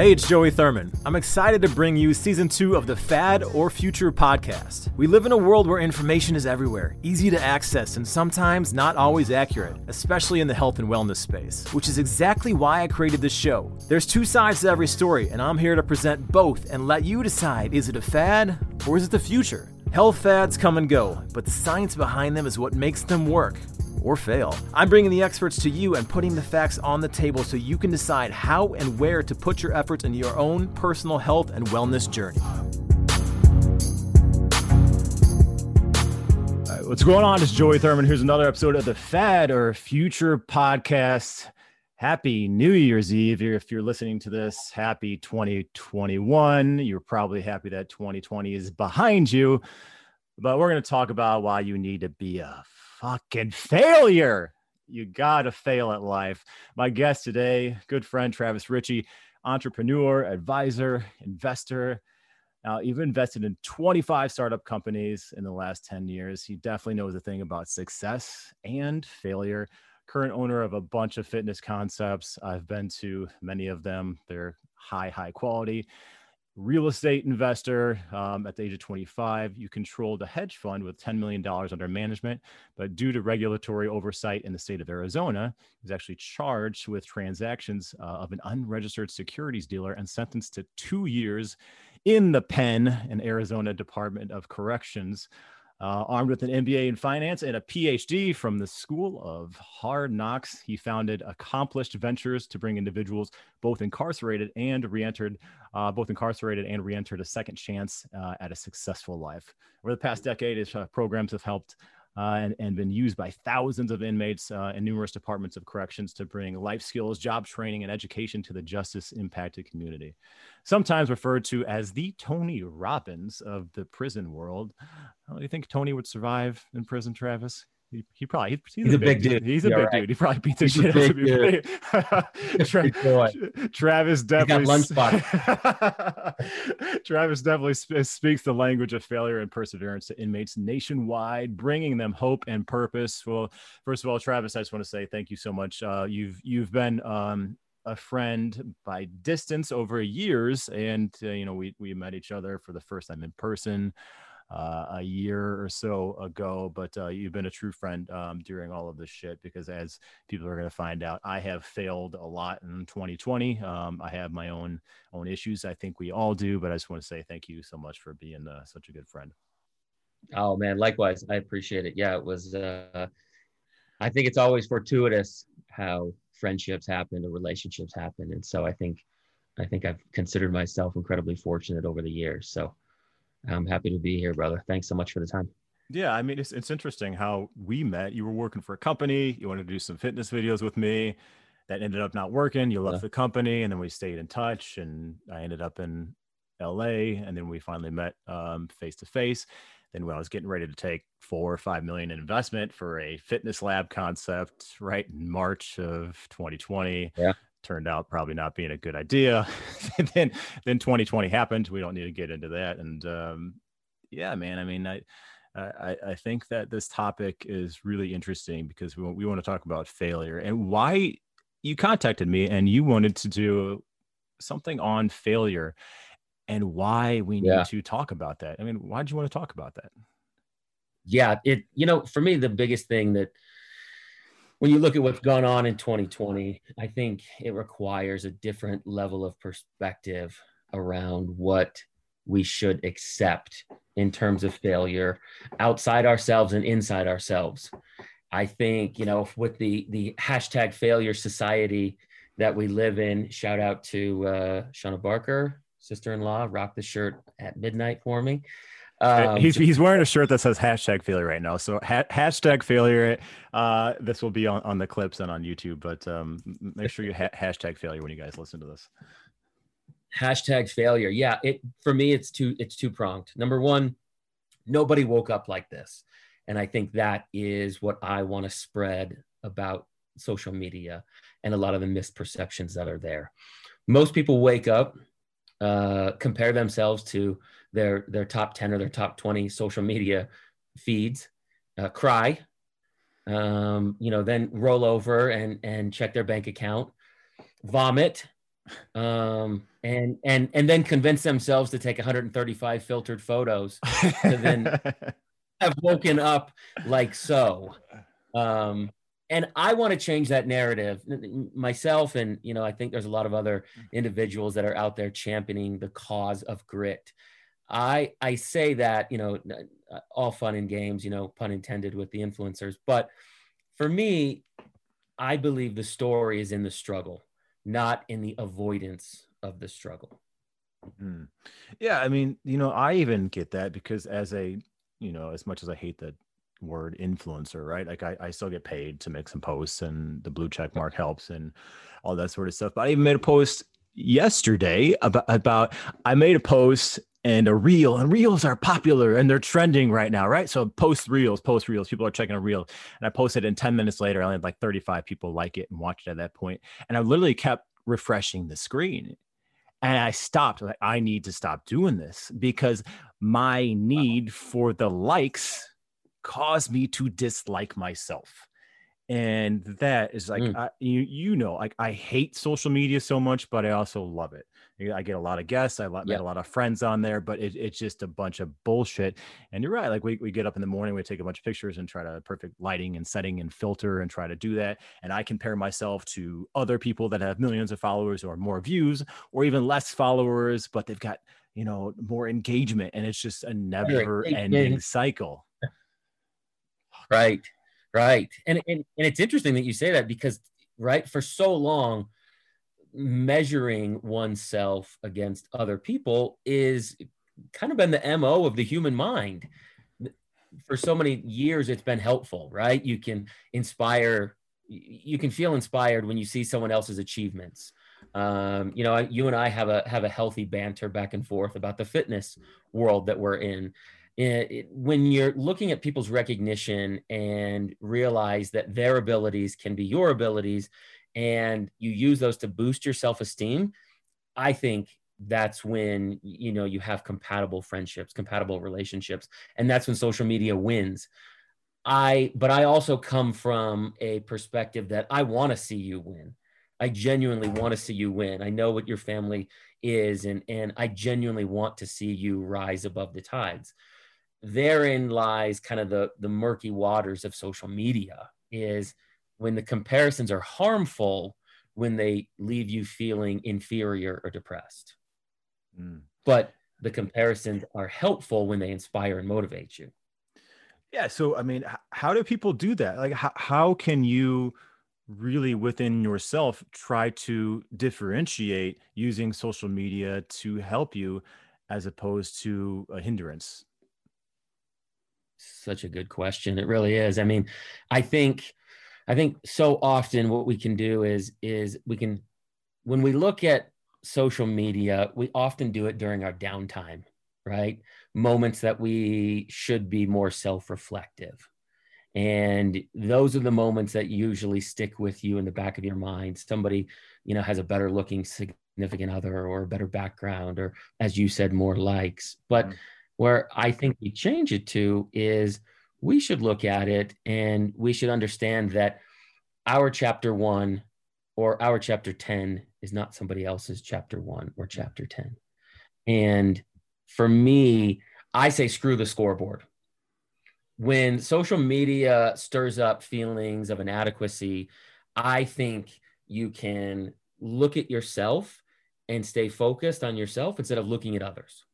Hey, it's Joey Thurman. I'm excited to bring you season two of the Fad or Future podcast. We live in a world where information is everywhere, easy to access, and sometimes not always accurate, especially in the health and wellness space, which is exactly why I created this show. There's two sides to every story, and I'm here to present both and let you decide is it a fad or is it the future? Health fads come and go, but the science behind them is what makes them work or fail. I'm bringing the experts to you and putting the facts on the table so you can decide how and where to put your efforts in your own personal health and wellness journey. what's going on? It's Joey Thurman. Here's another episode of the Fad or Future Podcast. Happy New Year's Eve. If you're listening to this, happy 2021. You're probably happy that 2020 is behind you. But we're going to talk about why you need to be a fucking failure. You got to fail at life. My guest today, good friend Travis Richey, entrepreneur, advisor, investor. Now, you've invested in 25 startup companies in the last 10 years. He definitely knows a thing about success and failure. Current owner of a bunch of fitness concepts. I've been to many of them. They're high, high quality real estate investor um, at the age of 25. You controlled a hedge fund with $10 million under management, but due to regulatory oversight in the state of Arizona, he was actually charged with transactions uh, of an unregistered securities dealer and sentenced to two years in the pen in Arizona Department of Corrections uh, armed with an MBA in finance and a PhD from the School of Hard Knocks, he founded Accomplished Ventures to bring individuals both incarcerated and re-entered, uh, both incarcerated and re-entered a second chance uh, at a successful life. Over the past decade, his uh, programs have helped and, and, been used by thousands of inmates uh, in numerous departments of corrections to bring life skills, job training, and education to the justice impacted community. Sometimes referred to as the Tony Robbins of the prison world. do you think Tony would survive in prison, Travis? He, he probably he's, he's, he's a, big, dude. dude. He's a big right. dude. He probably beats the shit out of me. Tra- Travis definitely Travis definitely sp- speaks the language of failure and perseverance to inmates nationwide, bringing them hope and purpose. Well, first of all, Travis, I just want to say thank you so much. Uh, you've you've been um, a friend by distance over years, and uh, you know we we met each other for the first time in person uh, a year or so ago, but uh, you've been a true friend um, during all of this shit because, as people are going to find out, I have failed a lot in 2020. Um, I have my own own issues. I think we all do, but I just want to say thank you so much for being uh, such a good friend. Oh man, likewise, I appreciate it. Yeah, it was. Uh, I think it's always fortuitous how friendships happen or relationships happen, and so I think, I think I've considered myself incredibly fortunate over the years. So I'm happy to be here, brother. Thanks so much for the time. Yeah, I mean, it's, it's interesting how we met. You were working for a company, you wanted to do some fitness videos with me. That ended up not working. You left yeah. the company, and then we stayed in touch. And I ended up in LA, and then we finally met face to face. Then when I was getting ready to take four or five million in investment for a fitness lab concept, right in March of 2020, yeah turned out probably not being a good idea. then then 2020 happened. We don't need to get into that. And um, yeah, man, I mean, I, I I think that this topic is really interesting because we we want to talk about failure and why you contacted me and you wanted to do something on failure and why we need yeah. to talk about that. I mean, why did you want to talk about that? Yeah, it you know, for me the biggest thing that when you look at what's gone on in 2020, I think it requires a different level of perspective around what we should accept in terms of failure outside ourselves and inside ourselves. I think, you know, with the the hashtag failure society that we live in, shout out to uh, Shauna Barker, sister-in-law, rock the shirt at midnight for me. Um, he's he's wearing a shirt that says hashtag failure right now. So ha- hashtag failure. Uh, this will be on, on the clips and on YouTube, but um, make sure you ha- hashtag failure when you guys listen to this. Hashtag failure. Yeah, it for me it's two it's two pronged. Number one, nobody woke up like this, and I think that is what I want to spread about social media and a lot of the misperceptions that are there. Most people wake up, uh, compare themselves to their their top 10 or their top 20 social media feeds uh, cry um, you know then roll over and and check their bank account vomit um, and and and then convince themselves to take 135 filtered photos to then have woken up like so. Um, and I want to change that narrative myself. And, you know, I think there's a lot of other individuals that are out there championing the cause of grit. I, I say that, you know, all fun and games, you know, pun intended with the influencers. But for me, I believe the story is in the struggle, not in the avoidance of the struggle. Mm. Yeah. I mean, you know, I even get that because as a, you know, as much as I hate the word influencer, right? Like I, I still get paid to make some posts and the blue check mark helps and all that sort of stuff. But I even made a post yesterday about, about I made a post and a reel and reels are popular and they're trending right now, right? So post reels, post reels, people are checking a reel. And I posted and 10 minutes later, I only had like 35 people like it and watched it at that point. And I literally kept refreshing the screen. And I stopped. Like, I need to stop doing this because my need for the likes caused me to dislike myself and that is like mm. I, you you know like I hate social media so much, but I also love it. I get a lot of guests, I met a lot of friends on there, but it, it's just a bunch of bullshit. And you're right, like we we get up in the morning, we take a bunch of pictures and try to perfect lighting and setting and filter and try to do that. And I compare myself to other people that have millions of followers or more views or even less followers, but they've got you know more engagement, and it's just a never ending cycle. Right. Right. And, and and it's interesting that you say that because right for so long measuring oneself against other people is kind of been the MO of the human mind. For so many years it's been helpful, right? You can inspire you can feel inspired when you see someone else's achievements. Um, you know, you and I have a have a healthy banter back and forth about the fitness world that we're in it, when you're looking at people's recognition and realize that their abilities can be your abilities and you use those to boost your self-esteem i think that's when you know you have compatible friendships compatible relationships and that's when social media wins. I but i also come from a perspective that i want to see you win. I genuinely want to see you win. I know what your family is and and i genuinely want to see you rise above the tides. Therein lies kind of the the murky waters of social media is when the comparisons are harmful when they leave you feeling inferior or depressed mm. but the comparisons are helpful when they inspire and motivate you yeah so i mean how do people do that like how, how can you really within yourself try to differentiate using social media to help you as opposed to a hindrance such a good question. It really is. I mean, I think I think so often what we can do is is we can when we look at social media, we often do it during our downtime, right? Moments that we should be more self-reflective. And those are the moments that usually stick with you in the back of your mind. Somebody, you know, has a better looking significant other or a better background, or as you said, more likes. But mm-hmm where I think we change it to is we should look at it and we should understand that our chapter one or our chapter 10 is not somebody else's chapter one or chapter 10. And for me, I say screw the scoreboard. When social media stirs up feelings of inadequacy, I think you can look at yourself and stay focused on yourself instead of looking at others.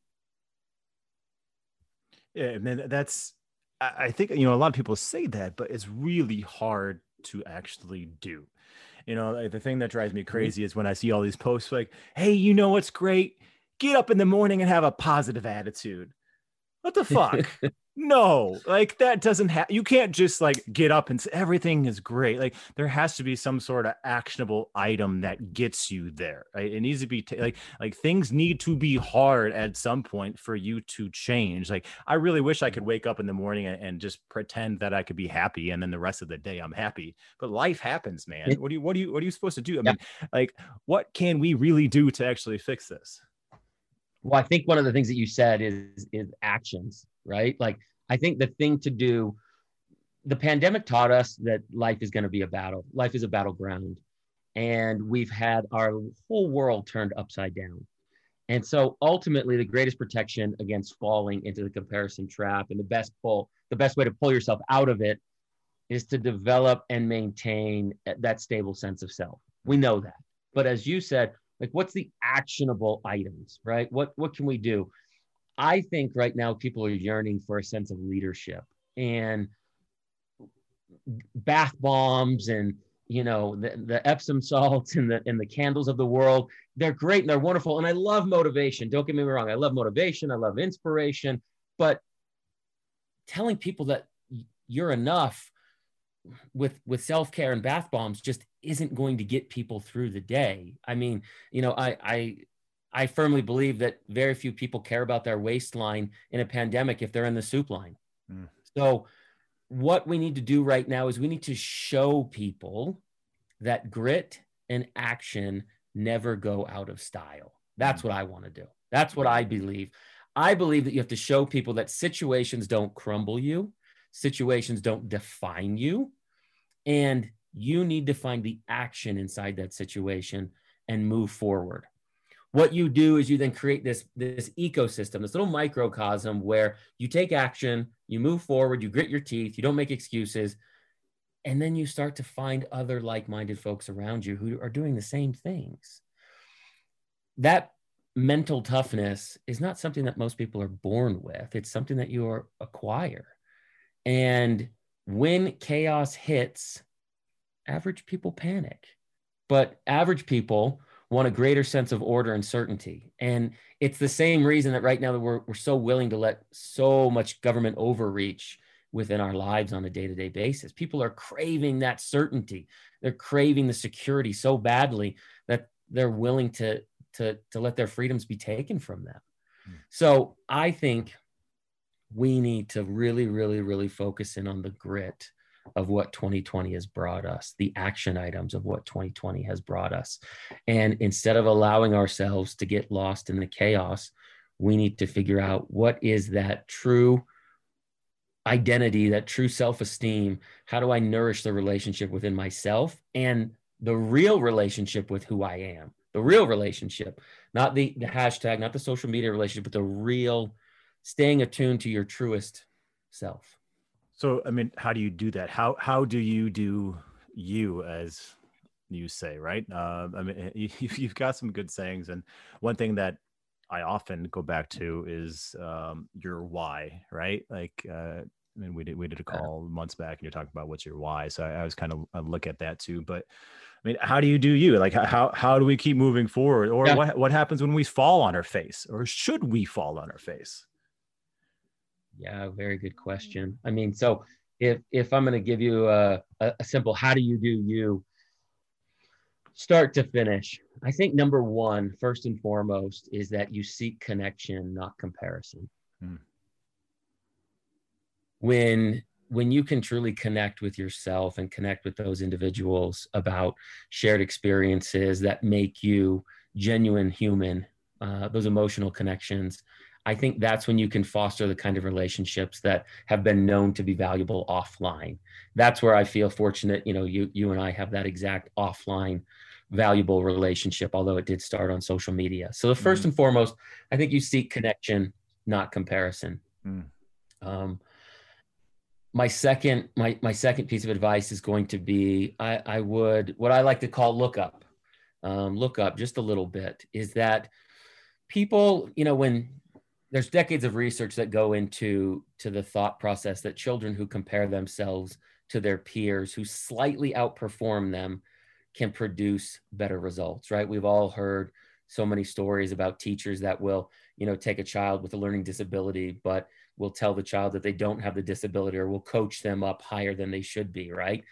Yeah, man, that's I think you know a lot of people say that, but it's really hard to actually do. You know, the thing that drives me mm-hmm. crazy is when I see all these posts like, "Hey, you know what's great? Get up in the morning and have a positive attitude." What the fuck? no like that doesn't have you can't just like get up and say everything is great. Like there has to be some sort of actionable item that gets you there right? It needs to be t- like like things need to be hard at some point for you to change. Like i really wish i could wake up in the morning and, and just pretend that i could be happy and then the rest of the day i'm happy. But life happens man. What do you what do you what are you supposed to do? I mean like what can we really do to actually fix this well i think one of the things that you said is is actions right? Like, I think the thing to do, the pandemic taught us that life is going to be a battle. Life is a battleground. and we've had our whole world turned upside down. And so ultimately the greatest protection against falling into the comparison trap and the best pull, the best way to pull yourself out of it is to develop and maintain that stable sense of self. We know that. But as you said, like what's the actionable items, right? What what can we do? I think right now people are yearning for a sense of leadership and bath bombs and you know the, the epsom salts and the and the candles of the world they're great and they're wonderful and i love motivation don't get me wrong i love motivation i love inspiration but telling people that you're enough with with self-care and bath bombs just isn't going to get people through the day i mean you know i i i firmly believe that very few people care about their waistline in a pandemic if they're in the soup line mm. so what we need to do right now is we need to show people that grit and action never go out of style that's mm. what i want to do that's what i believe i believe that you have to show people that situations don't crumble you situations don't define you and you need to find the action inside that situation and move forward. What you do is you then create this, this ecosystem, this little microcosm where you take action, you move forward, you grit your teeth, you don't make excuses, and then you start to find other like minded folks around you who are doing the same things. That mental toughness is not something that most people are born with, it's something that you acquire. And when chaos hits, average people panic. But average people want a greater sense of order and certainty. And it's the same reason that right now that we're, we're so willing to let so much government overreach within our lives on a day-to-day basis. People are craving that certainty. They're craving the security so badly that they're willing to, to, to let their freedoms be taken from them. Hmm. So I think we need to really, really, really focus in on the grit of what 2020 has brought us, the action items of what 2020 has brought us. And instead of allowing ourselves to get lost in the chaos, we need to figure out what is that true identity, that true self esteem. How do I nourish the relationship within myself and the real relationship with who I am? The real relationship, not the, the hashtag, not the social media relationship, but the real staying attuned to your truest self. So, I mean, how do you do that? How how do you do you as you say, right? Uh, I mean, you, you've got some good sayings, and one thing that I often go back to is um, your why, right? Like, uh, I mean, we did we did a call months back, and you're talking about what's your why. So I, I was kind of I look at that too, but. I mean, how do you do you? Like, how how do we keep moving forward, or yeah. what what happens when we fall on our face, or should we fall on our face? Yeah, very good question. I mean, so if if I'm going to give you a, a simple how do you do you start to finish, I think number one, first and foremost, is that you seek connection, not comparison. Hmm. When when you can truly connect with yourself and connect with those individuals about shared experiences that make you genuine human, uh, those emotional connections, I think that's when you can foster the kind of relationships that have been known to be valuable offline. That's where I feel fortunate. You know, you you and I have that exact offline valuable relationship, although it did start on social media. So the 1st mm and foremost, I think you seek connection, not comparison. Mm. Um, my second my my second piece of advice is going to be I, I would what I like to call look up. Um, look up just a little bit is that people you know when there's decades of research that go into to the thought process that children who compare themselves to their peers who slightly outperform them can produce better results right? We've all heard so many stories about teachers that will you know take a child with a learning disability but will tell the child that they don't have the disability or will coach them up higher than they should be right?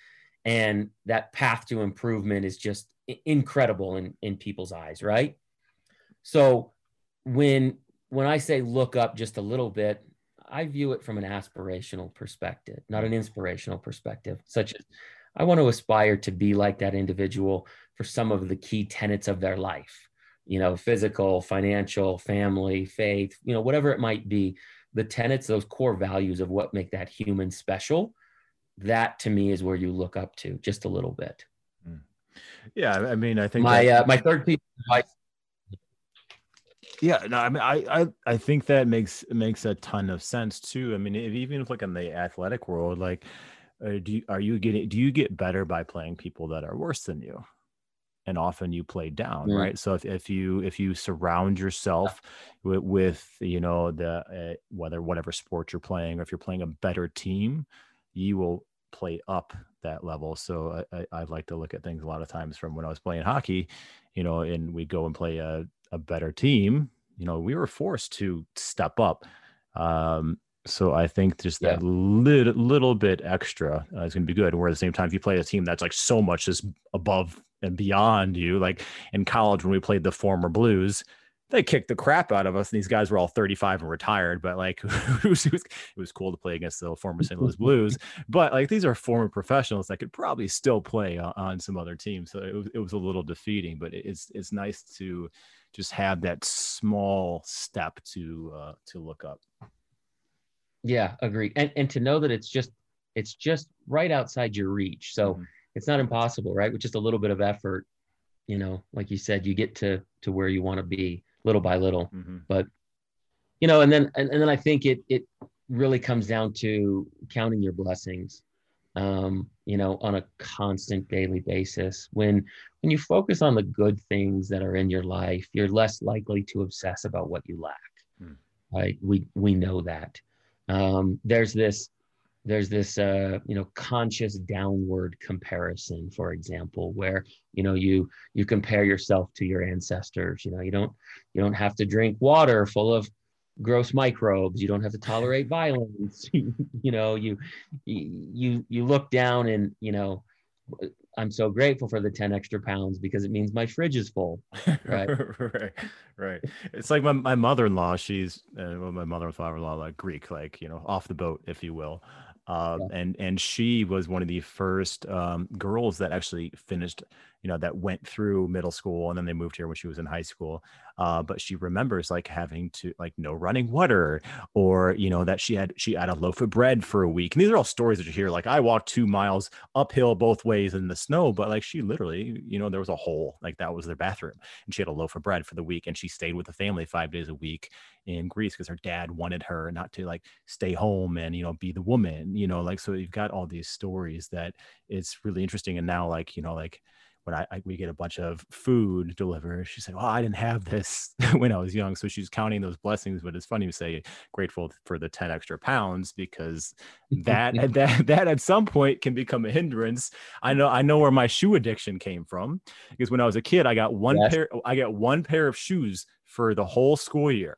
And that path to improvement is just incredible in in people's eyes right? So when when I say look up just a little bit, I view it from an aspirational perspective, not an inspirational perspective, such as I want to aspire to be like that individual for some of the key tenets of their life, you know, physical, financial, family, faith, you know, whatever it might be, the tenets, those core values of what make that human special. That to me is where you look up to just a little bit. Hmm. Yeah, I mean, I think my uh, my third piece of advice yeah, no, I mean, I, I, I think that makes makes a ton of sense too. I mean, if, even if like in the athletic world, like, uh, do you, are you getting do you get better by playing people that are worse than you? And often you play down, mm. right? So if, if you if you surround yourself with, with you know the uh, whether whatever sport you're playing, or if you're playing a better team, you will play up that level. So I, I, I like to look at things a lot of times from when I was playing hockey, you know, and we go and play a a better team, you know, we were forced to step up. Um, so I think just that yeah. little, little bit extra uh, is going to be good. Where at the same time, if you play a team that's like so much is above and beyond you, like in college when we played the former Blues, they kicked the crap out of us. And these guys were all 35 and retired, but like it, was, it, was, cool to play against the former St. Louis Blues. But like these are former professionals that could probably still play on, on some other teams. So it was, it was a little defeating, but it's, it's nice to just have that small step to, uh, to look up. Yeah, agree. And, and to know that it's just, it's just right outside your reach. So mm-hmm. it's not impossible, right? With just a little bit of effort, you know, like you said, you get to, to where you want to be little by little. Mm-hmm. But you know, and then and, and then I think it it really comes down to counting your blessings. Um, you know, on a constant daily basis. When when you focus on the good things that are in your life, you're less likely to obsess about what you lack. Mm. Right? We we know that. Um, there's this there's this uh, you know conscious downward comparison for example where you know you you compare yourself to your ancestors you know you don't you don't have to drink water full of gross microbes you don't have to tolerate violence you know you you you look down and you know i'm so grateful for the 10 extra pounds because it means my fridge is full right? Right right. It's like my, my mother-in-law she's uh, well, my mother and father-in-law like greek like you know off the boat if you will. Um, yeah. and and she was one of the first um, girls that actually finished you know that went through middle school and then they moved here when she was in high school uh, but she remembers like having to like no running water or you know that she had she had a loaf of bread for a week and these are all stories that you hear like i walked two miles uphill both ways in the snow but like she literally you know there was a hole like that was their bathroom and she had a loaf of bread for the week and she stayed with the family five days a week in greece because her dad wanted her not to like stay home and you know be the woman you know like so you've got all these stories that it's really interesting and now like you know like when I, I, we get a bunch of food delivered, she said, "Well, I didn't have this when I was young." So she's counting those blessings. But it's funny to say grateful for the ten extra pounds because that that that at some point can become a hindrance. I know I know where my shoe addiction came from because when I was a kid, I got one yes. pair. I got one pair of shoes for the whole school year.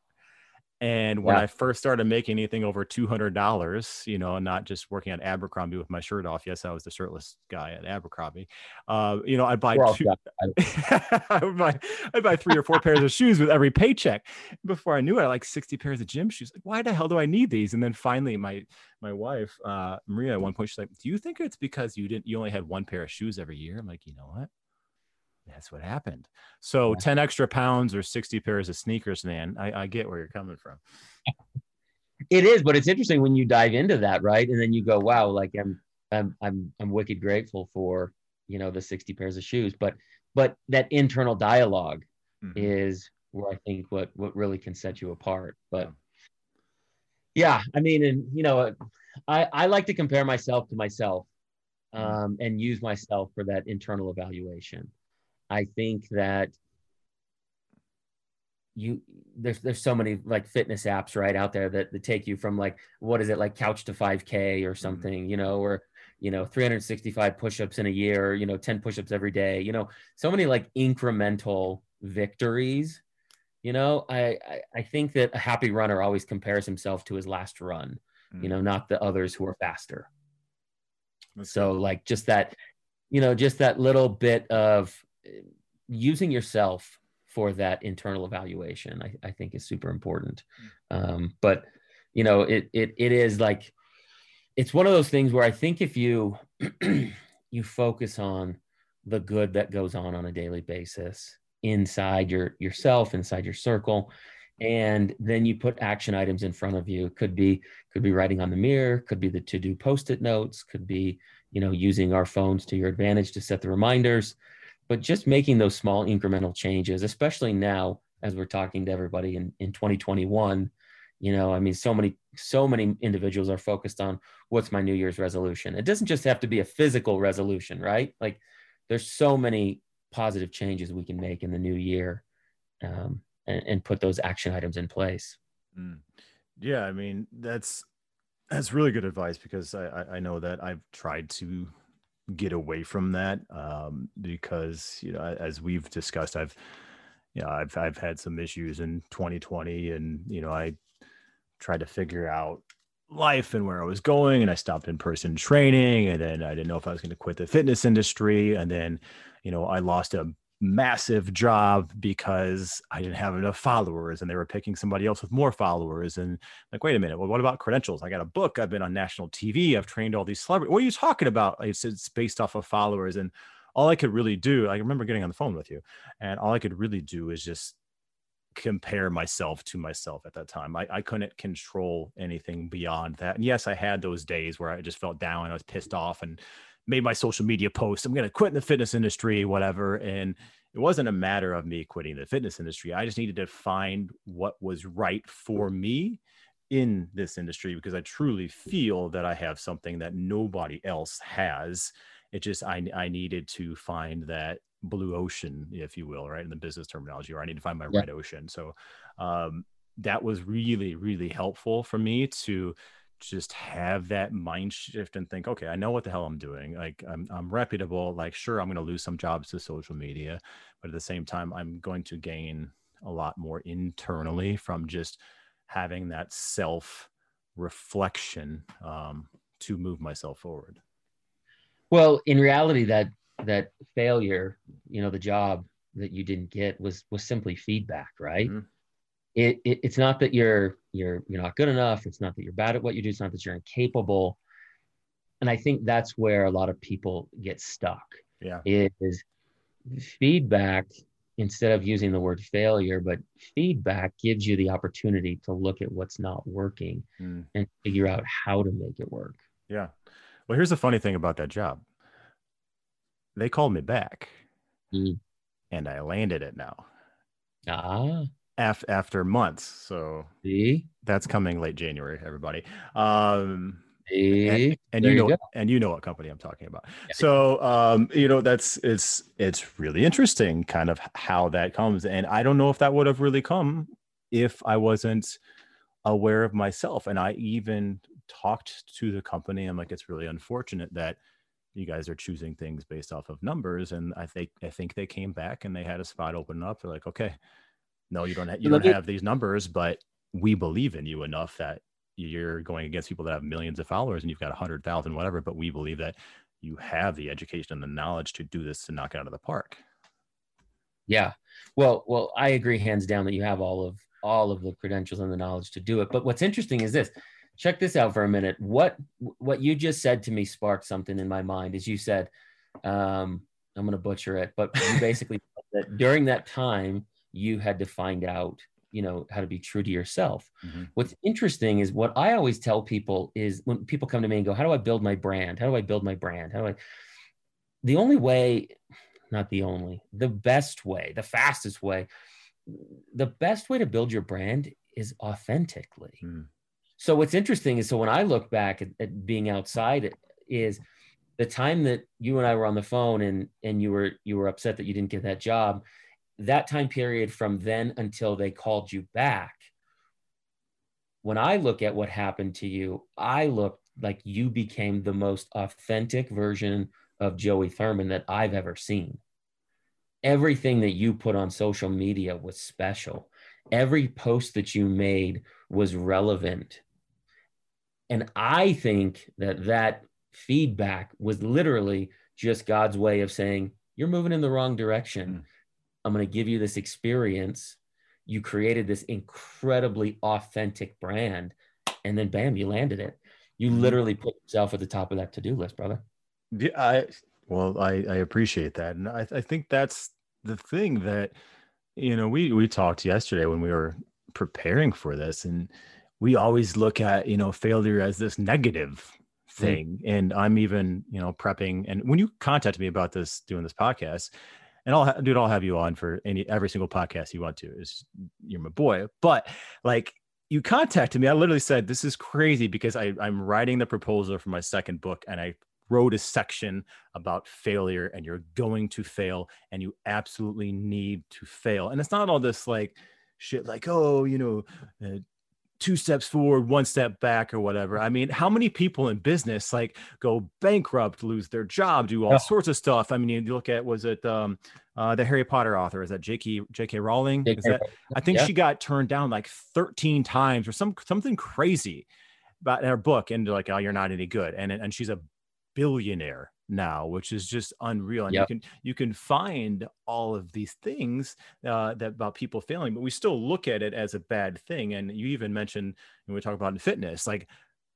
And when yeah. I first started making anything over two hundred dollars, you know, not just working at Abercrombie with my shirt off. Yes, I was the shirtless guy at Abercrombie. Uh, you know, I'd buy two. I would buy, I'd buy three or four pairs of shoes with every paycheck. Before I knew it, I like sixty pairs of gym shoes. Like, why the hell do I need these? And then finally, my my wife uh, Maria at one point she's like, "Do you think it's because you didn't you only had one pair of shoes every year?" I'm like, you know what? That's what happened. So yeah. 10 extra pounds or 60 pairs of sneakers, man. I, I get where you're coming from. It is, but it's interesting when you dive into that, right? And then you go, wow, like I'm I'm I'm I'm wicked grateful for, you know, the 60 pairs of shoes. But but that internal dialog mm-hmm. is where I think what what really can set you apart. But yeah, I mean, and you know, I, I like to compare myself to myself mm-hmm. um, and use myself for that internal evaluation. I think that you there's there's so many like fitness apps right out there that, that take you from like what is it like couch to 5k or mm-hmm. something mm-hmm. you know or you know 365 push-ups in a year you know 10 push-ups every day you know so many like incremental victories you know I, I i, think that a happy runner always compares himself to his last run mm-hmm. you know mm-hmm. not the others who are faster That's so cool. like just that you know just that little bit of using yourself for that internal evaluation, I, I think is super important. Um, but you know, it it it is like it's one of those things where I think if you you focus on the good that goes on on a daily basis inside your yourself, inside your circle, and then you put action items in front of you. Could be could be writing on the mirror, could be the to do post it notes, could be you know using our phones to your advantage to set the reminders but just making those small incremental changes, especially now as we're talking to everybody in, in 2021, you know, I mean, so many, so many individuals are focused on what's my New Year's resolution. It doesn't just have to be a physical resolution, right? Like there's so many positive changes we can make in the new year um, and, and, put those action items in place. Mm. Yeah. I mean, that's, that's really good advice because I, I know that I've tried to get away from that um, because you know as we've discussed i've you know i've i've had some issues in 2020 and you know i tried to figure out life and where i was going and i stopped in person training and then i didn't know if i was going to quit the fitness industry and then you know i lost a massive job because I didn't have enough followers and they were picking somebody else with more followers. And like, wait a minute, well, what about credentials? I got a book, I've been on national TV, I've trained all these celebrities. What are you talking about? It's, it's based off of followers. And all I could really do, I remember getting on the phone with you, and all I could really do is just compare myself to myself at that time. I, I couldn't control anything beyond that. And yes, I had those days where I just felt down, and I was pissed off and made my social media post. I'm going to quit in the fitness industry, whatever. And it wasn't a matter of me quitting the fitness industry. I just needed to find what was right for me in this industry because I truly feel that I have something that nobody else has. It just, I, I needed to find that blue ocean, if you will, right? In the business terminology, or I need to find my yeah. red ocean. So, um, that was really, really helpful for me to just have that mind shift and think, okay, I know what the hell I'm doing. Like I'm, I'm reputable. Like, sure, I'm going to lose some jobs to social media, but at the same time, I'm going to gain a lot more internally from just having that self reflection um, to move myself forward. Well, in reality, that that failure, you know, the job that you didn't get was was simply feedback, right? Mm-hmm it, it, it's not that you're you're you're not good enough. It's not that you're bad at what you do. It's not that you're incapable. And i think that's where a lot of people get stuck yeah. is feedback instead of using the word failure but feedback gives you the opportunity to look at what's not working mm. and figure out how to make it work. Yeah. Well here's the funny thing about that job. They called me back mm. and i landed it now. Ah af- after months. So See? that's coming late January, everybody. Um, and, and you know, you and you know what company I'm talking about. Yeah. So, um, you know, that's it's it's really interesting, kind of how that comes. And I don't know if that would have really come if I wasn't aware of myself. And I even talked to the company. I'm like, it's really unfortunate that you guys are choosing things based off of numbers. And I think I think they came back and they had a spot open up. They're like, okay, no, you don't. Ha- you don't have these numbers, but we believe in you enough that you're going against people that have millions of followers and you've got a hundred thousand, whatever. But we believe that you have the education and the knowledge to do this to knock it out of the park. Yeah, well, well, I agree hands down that you have all of all of the credentials and the knowledge to do it. But what's interesting is this. Check this out for a minute. What what you just said to me sparked something in my mind. As you said, um, I'm going to butcher it, but you basically that during that time you had to find out you know how to be true to yourself mm-hmm. what's interesting is what i always tell people is when people come to me and go how do i build my brand how do i build my brand how do i the only way not the only the best way the fastest way the best way to build your brand is authentically mm. so what's interesting is so when i look back at, at being outside is the time that you and i were on the phone and and you were you were upset that you didn't get that job that time period from then until they called you back, when I look at what happened to you, I look like you became the most authentic version of Joey Thurman that I've ever seen. Everything that you put on social media was special. Every post that you made was relevant. And I think that that feedback was literally just God's way of saying, you're moving in the wrong direction. Mm I'm going to give you this experience. You created this incredibly authentic brand, and then bam, you landed it. You mm-hmm. literally put yourself at the top of that to do list, brother. Yeah, I well, I, I appreciate that, and I, I think that's the thing that you know we we talked yesterday when we were preparing for this, and we always look at you know failure as this negative mm-hmm. thing, mm-hmm. and I'm even you know prepping. And when you contacted me about this doing this podcast, and I'll dude, I'll have you on for any every single podcast you want to. Is you're my boy, but like you contacted me. I literally said this is crazy because I I'm writing the proposal for my second book, and I wrote a section about failure, and you're going to fail, and you absolutely need to fail, and it's not all this like shit like oh you know uh, two steps forward, one step back, or whatever. I mean, how many people in business like go bankrupt, lose their job, do all oh. sorts of stuff? I mean, you look at was it um, uh, the Harry Potter author? Is that J.K. J.K. Rowling? Is that, I think yeah. she got turned down like 13 times or some something crazy about her book, and like, oh, you're not any good, and and she's a billionaire now, which is just unreal. And yep. you can you can find all of these things uh, that about people failing, but we still look at it as a bad thing. And you even mentioned when we talk about in fitness, like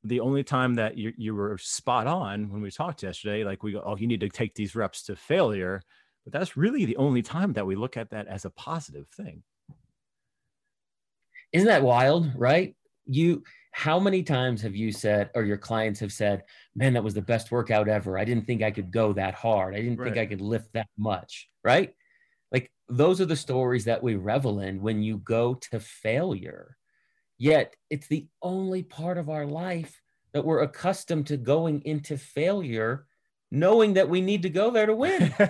the only time that you, you were spot on when we talked yesterday, like we go, oh, you need to take these reps to failure. But that's really the only time that we look at that as a positive thing. Isn't that wild, right? You how many times have you said or your clients have said man that was the best workout ever. I didn't think i could go that hard. I didn't right. think i could lift that much right? Like those are the stories that we revel in when you go to failure. Yet it's the only part of our life that we're accustomed to going into failure knowing that we need to go there to win.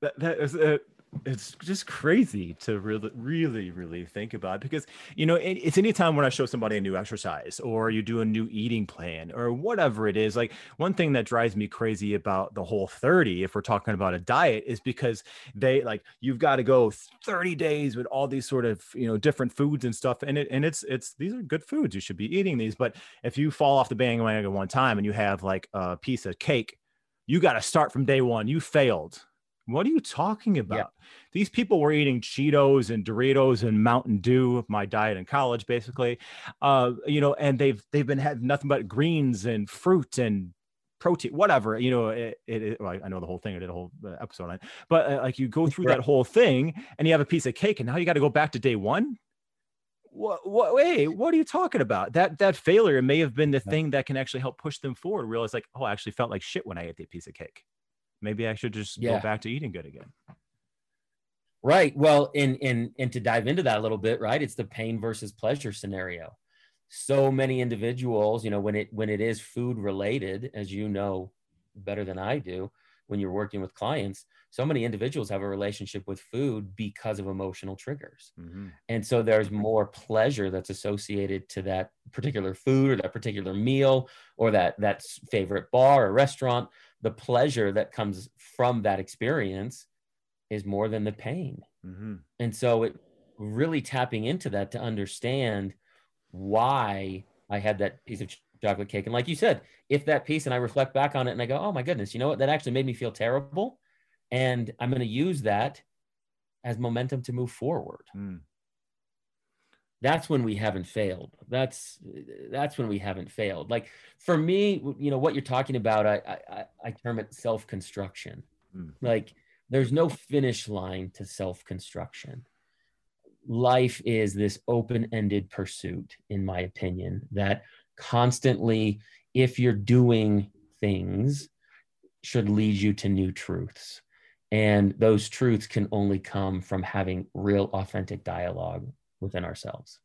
That, that is a, it's just crazy to really really really think about because you know it, it's anytime when i show somebody a new exercise or you do a new eating plan or whatever it is like one thing that drives me crazy about the whole 30 if we're talking about a diet is because they like you've got to go 30 days with all these sort of you know different foods and stuff and it and it's it's these are good foods you should be eating these but if you fall off the bandwagon one time and you have like a piece of cake you got to start from day one you failed what are you talking about? Yeah. These people were eating Cheetos and Doritos and Mountain Dew, my diet in college, basically. Uh, you know, and they've they've been had nothing but greens and fruit and protein, whatever. You know, it, it, it well, I know the whole thing. I did a whole uh, episode on it, but uh, like you go through right. that whole thing and you have a piece of cake, and now you got to go back to day one. What, what, wait, what are you talking about? That that failure may have been the thing that can actually help push them forward. Realize like, oh, I actually felt like shit when I ate that piece of cake maybe I should just yeah. go back to eating good again. Right. Well, and and and to dive into that a little bit, right? It's the pain versus pleasure scenario. So many individuals, you know, when it when it is food related, as you know better than I do, when you're working with clients, so many individuals have a relationship with food because of emotional triggers. Mm-hmm. And so there's more pleasure that's associated to that particular food or that particular meal or that that favorite bar or restaurant the pleasure that comes from that experience is more than the pain. Mm-hmm. And so it really tapping into that to understand why I had that piece of chocolate cake. And like you said, if that piece and I reflect back on it and I go, oh my goodness, you know what? That actually made me feel terrible. And I'm going to use that as momentum to move forward. Mm that's when we haven't failed. That's that's when we haven't failed. Like for me you know what you're talking about i i, I term it self-construction. Mm. like there's no finish line to self-construction. Life is this open-ended pursuit in my opinion that constantly if you're doing things should lead you to new truths. And those truths can only come from having real authentic dialogue within ourselves.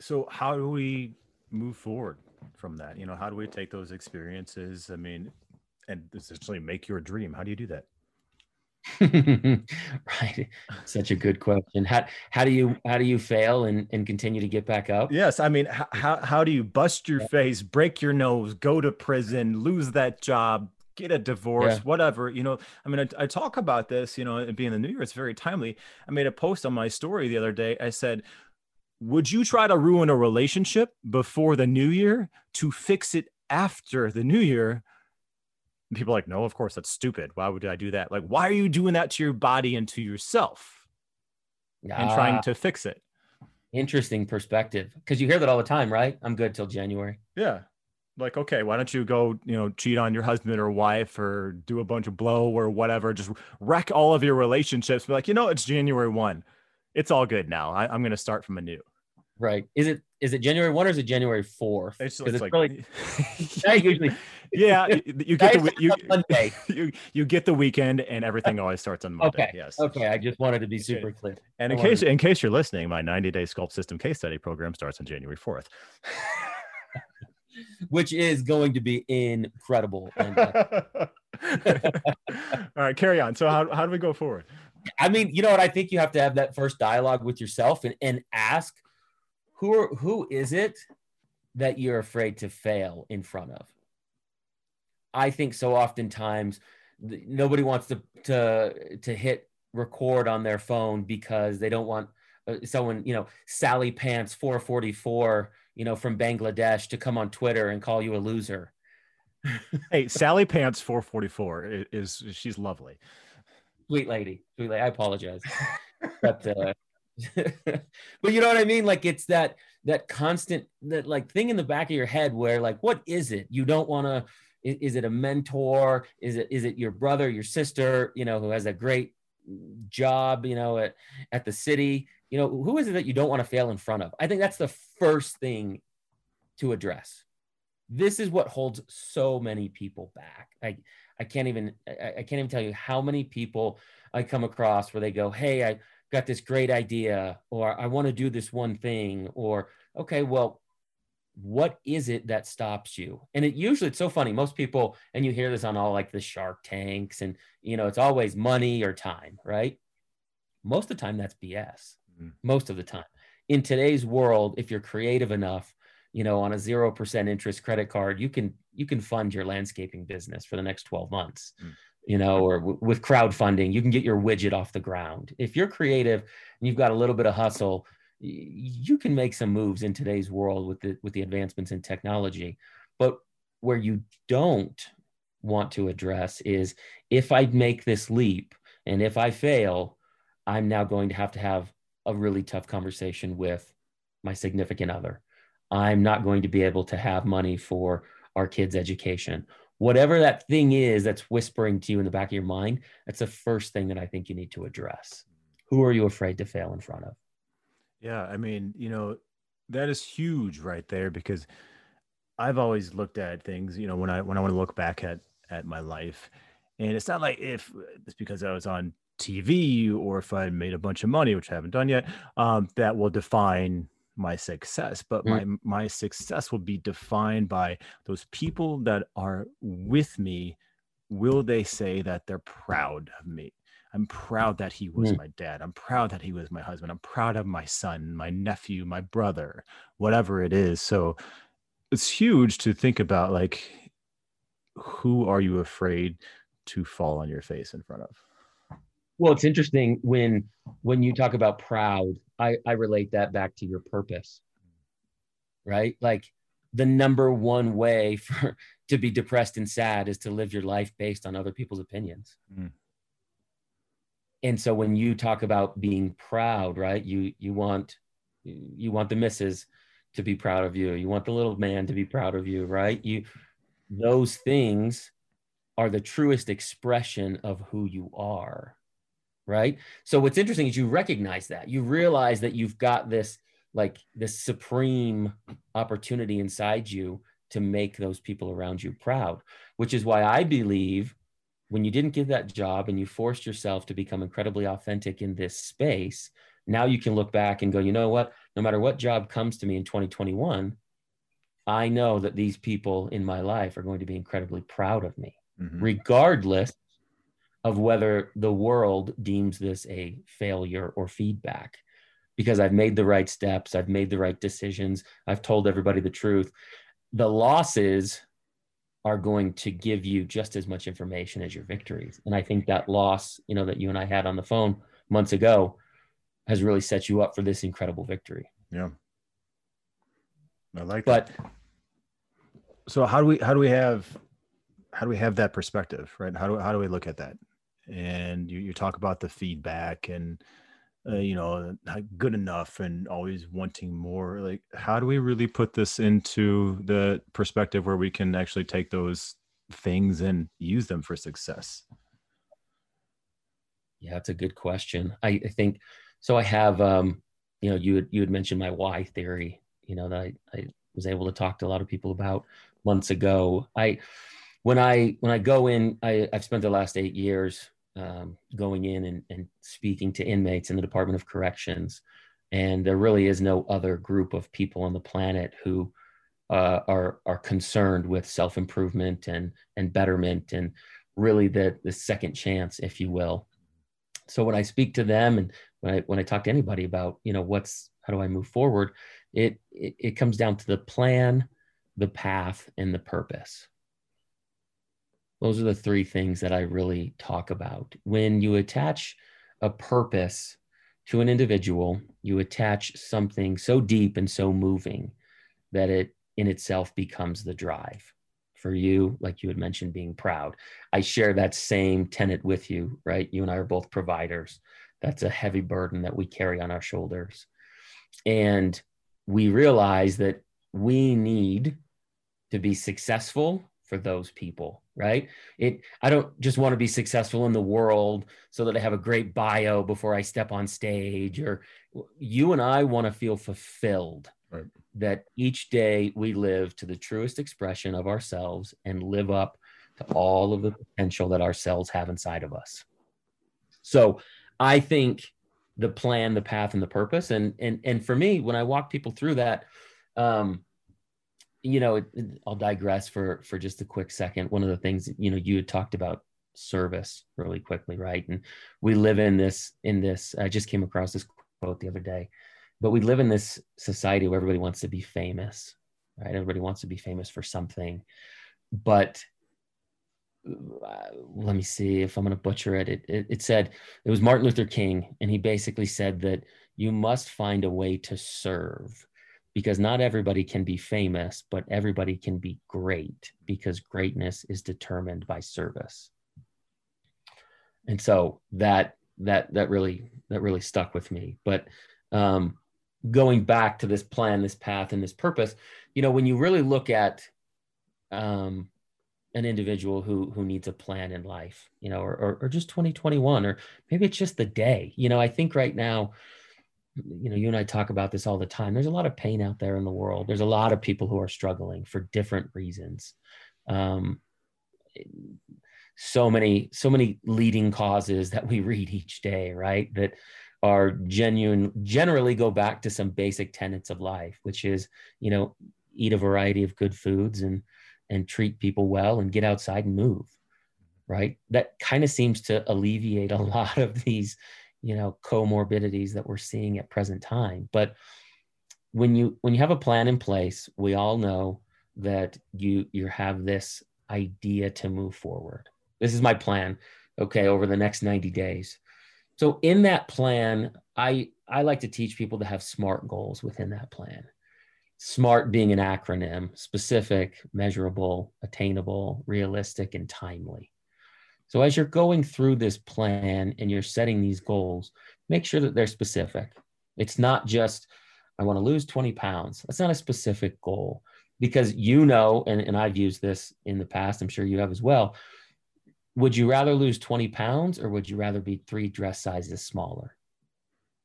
So, how do we move forward from that? You know, how do we take those experiences? I mean, and essentially make your dream. How do you do that? right such a good question how, how do you how do you fail and, and continue to get back up yes i mean how, how do you bust your face break your nose go to prison lose that job get a divorce, yeah. whatever. You know, I mean, I, I, talk about this, you know, being the new year, it's very timely. I made a post on my story the other day. I said, Would you try to ruin a relationship before the new year to fix it after the new year? And people are like, No, of course, that's stupid. Why would I do that? Like, why are you doing that to your body and to yourself and trying to fix it? Interesting perspective. Because you hear that all the time, right? I'm good till January. Yeah like okay why don't you go you know cheat on your husband or wife or do a bunch of blow or whatever just wreck all of your relationships be like you know it's january 1 it's all good now I, am going to start from anew Right. Is it is it January one or is it January fourth? It's, it's, it's like really usually yeah. You, get the you, Monday. you you get the weekend, and everything always starts on Monday. Okay. Yes. Okay. I just wanted to be Okay. super clear. And in I case in case you're listening, my 90 day sculpt system case study program starts on January 4th. Which is going to be incredible. And, uh, All right, carry on. So how, how do we go forward? I mean, you know what? I think you have to have that first dialogue with yourself and, and ask who are, who is it that you're afraid to fail in front of? I think so oftentimes nobody wants to to to hit record on their phone because they don't want uh, someone, you know, Sally Pants 444, you know, from Bangladesh to come on Twitter and call you a loser. Hey, Sally Pants 444 i- is, she's lovely. sweet lady. Sweet lady i apologize. But uh but you know what i mean? Like it's that that constant that like thing in the back of your head where like what is it? You don't want to is, is it a mentor? Is it is it your brother your sister you know who has a great job you know at, at the city you know who is it that you don't want to fail in front of? I think that's the first thing to address. This is what holds so many people back. I i can't even I, I can't even tell you how many people i come across where they go hey i got this great idea or i want to do this one thing or okay well what is it that stops you? And it usually it's so funny. Most people and you hear this on all like the shark tanks and you know it's always money or time right? Most of the time that's bs Mhm. most of the time in today's world if you're creative enough you know on a 0% interest credit card you can you can fund your landscaping business for the next 12 months Mm. you know or w- with crowdfunding you can get your widget off the ground if you're creative and you've got a little bit of hustle y- you can make some moves in today's world with the with the advancements in technology but where you don't want to address is if i make this leap and if i fail i'm now going to have to have a really tough conversation with my significant other. I'm not going to be able to have money for our kids education. Whatever that thing is that's whispering to you in the back of your mind that's the first thing that i think you need to address. Who are you afraid to fail in front of? Yeah, I mean, you know, that is huge right there because I've always looked at things, you know, when I when I want to look back at at my life, and it's not like if it's because I was on TV or if I made a bunch of money, which I haven't done yet, um, that will define my success. But my my success will be defined by those people that are with me. Will they say that they're proud of me? I'm proud that he was Mm. my dad. I'm proud that he was my husband. I'm proud of my son, my nephew, my brother, whatever it is. So it's huge to think about like who are you afraid to fall on your face in front of? Well it's interesting when when you talk about proud i i relate that back to your purpose right? Like the number one way for to be depressed and sad is to live your life based on other people's opinions. Mm. and so when you talk about being proud right you you want you want the missus to be proud of you. You want the little man to be proud of you right? You those things are the truest expression of who you are right? So what's interesting is you recognize that. You realize that you've got this like this supreme opportunity inside you to make those people around you proud which is why i believe when you didn't give that job and you forced yourself to become incredibly authentic in this space now you can look back and go you know what? No matter what job comes to me in 2021 i know that these people in my life are going to be incredibly proud of me. Mhm. regardless of whether the world deems this a failure or feedback because I've made the right steps, I've made the right decisions, I've told everybody the truth. The losses are going to give you just as much information as your victories. And I think that loss, you know, that you and I had on the phone months ago has really set you up for this incredible victory. Yeah. I like that. But so how do we how do we have how do we have that perspective right how do, how do we look at that and you, you talk about the feedback and uh, you know how good enough and always wanting more like how do we really put this into the perspective where we can actually take those things and use them for success Yeah, that's a good question. I, I think so. I have, um, you know, you you had mentioned my why theory, you know, that I, I was able to talk to a lot of people about months ago. I, when I, when I go in, I, I've spent the last eight years um, going in and, and speaking to inmates in the Department of Corrections. And there really is no other group of people on the planet who uh, are are concerned with self improvement and and betterment and really the the second chance, if you will. So when I speak to them and when I when I talk to anybody about you know what's how do I move forward, it it, it comes down to the plan, the path, and the purpose. Those are the three things that I really talk about. When you attach a purpose to an individual, you attach something so deep and so moving that it in itself becomes the drive for you like you had mentioned being proud. I share that same tenet with you right? You and i are both providers. That's a heavy burden that we carry on our shoulders. And we realize that we need to be successful for those people right it i don't just want to be successful in the world so that i have a great bio before i step on stage or you and i want to feel fulfilled right. that each day we live to the truest expression of ourselves and live up to all of the potential that ourselves have inside of us so i think the plan the path and the purpose and and and for me when i walk people through that um you know i'll digress for for just a quick second. One of the things you know you had talked about service really quickly right? And we live in this in this i just came across this quote the other day but we live in this society where everybody wants to be famous right? Everybody wants to be famous for something but uh, let me see if i'm going to butcher it. It, it it said it was martin luther king and he basically said that you must find a way to serve because not everybody can be famous but everybody can be great because greatness is determined by service and so that that that really that really stuck with me but um going back to this plan, this path, and this purpose, you know, when you really look at um, an individual who who needs a plan in life, you know, or, or, or just 2021, or maybe it's just the day. You know, I think right now, you know, you and I talk about this all the time. There's a lot of pain out there in the world. There's a lot of people who are struggling for different reasons. Um, so many, so many leading causes that we read each day, right? That are genuine generally go back to some basic tenets of life which is you know eat a variety of good foods and and treat people well and get outside and move right that kind of seems to alleviate a lot of these you know comorbidities that we're seeing at present time but when you when you have a plan in place we all know that you you have this idea to move forward this is my plan okay over the next 90 days so in that plan, I I like to teach people to have SMART goals within that plan. SMART being an acronym, specific, measurable, attainable, realistic, and timely. So as you're going through this plan and you're setting these goals, make sure that they're specific. It's not just, I want to lose 20 pounds. That's not a specific goal because you know, and, and I've used this in the past, I'm sure you have as well would you rather lose 20 pounds or would you rather be three dress sizes smaller?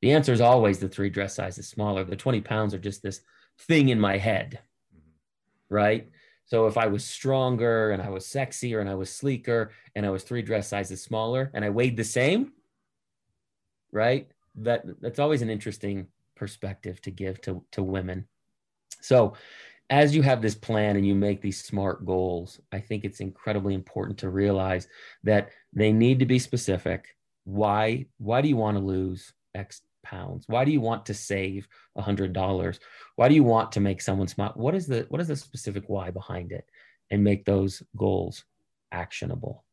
The answer is always the three dress sizes smaller. The 20 pounds are just this thing in my head, mm-hmm. right? So if I was stronger and I was sexier and I was sleeker and I was three dress sizes smaller and I weighed the same, right? That that's always an interesting perspective to give to to women. So as you have this plan and you make these smart goals, I think it's incredibly important to realize that they need to be specific. Why? Why do you want to lose X pounds? Why do you want to save a hundred dollars? Why do you want to make someone smile? What is the what is the specific why behind it? And make those goals actionable.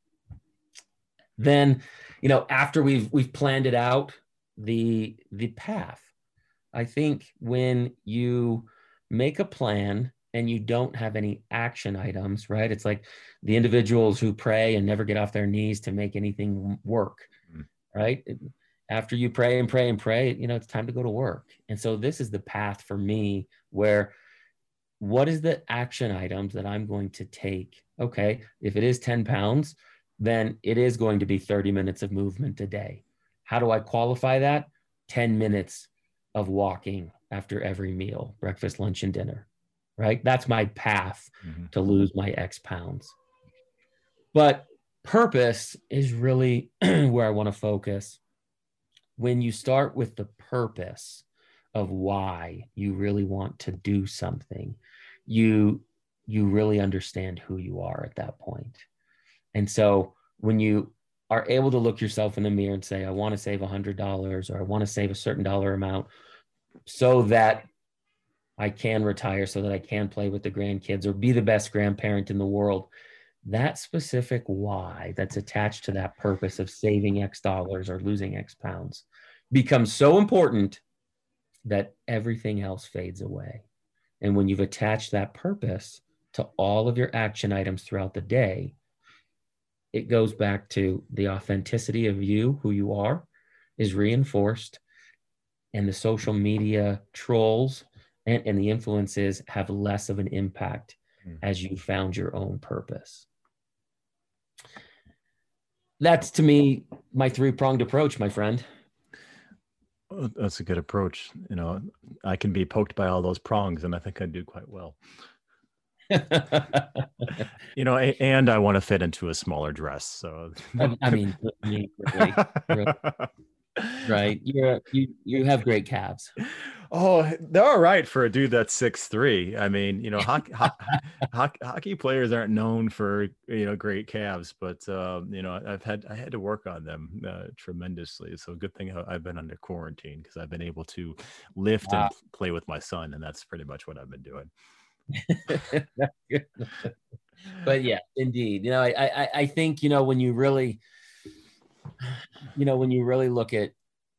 Then, you know, after we've we've planned it out, the the path. I think when you make a plan and you don't have any action items, right? It's like the individuals who pray and never get off their knees to make anything work, mm. right? After you pray and pray and pray, you know, it's time to go to work. And so this is the path for me where what is the action items that I'm going to take? Okay, if it is 10 pounds, then it is going to be 30 minutes of movement a day. How do I qualify that? 10 minutes of walking after every meal, breakfast, lunch, and dinner, right? That's my path mm-hmm. to lose my X pounds. But purpose is really where I want to focus. When you start with the purpose of why you really want to do something, you you really understand who you are at that point. And so when you are able to look yourself in the mirror and say, I want to save a hundred dollars or I want to save a certain dollar amount so that I can retire, so that I can play with the grandkids or be the best grandparent in the world. That specific why that's attached to that purpose of saving X dollars or losing X pounds becomes so important that everything else fades away. And when you've attached that purpose to all of your action items throughout the day, it goes back to the authenticity of you, who you are, is reinforced and the social media trolls and, and the influences have less of an impact mm. as you found your own purpose. That's to me my three pronged approach, my friend. that's a good approach. You know, I can be poked by all those prongs, and I think I do quite well. you know, and I want to fit into a smaller dress. So, I mean, really, really right? You're you you have great calves. Oh, they're all right for a dude that's six three. I mean, you know, hockey, hockey, hockey players aren't known for you know great calves, but um, you know, I've had I had to work on them uh, tremendously. So good thing I've been under quarantine because I've been able to lift wow. and play with my son, and that's pretty much what I've been doing. but yeah, indeed, you know, I, I I think you know when you really you know, when you really look at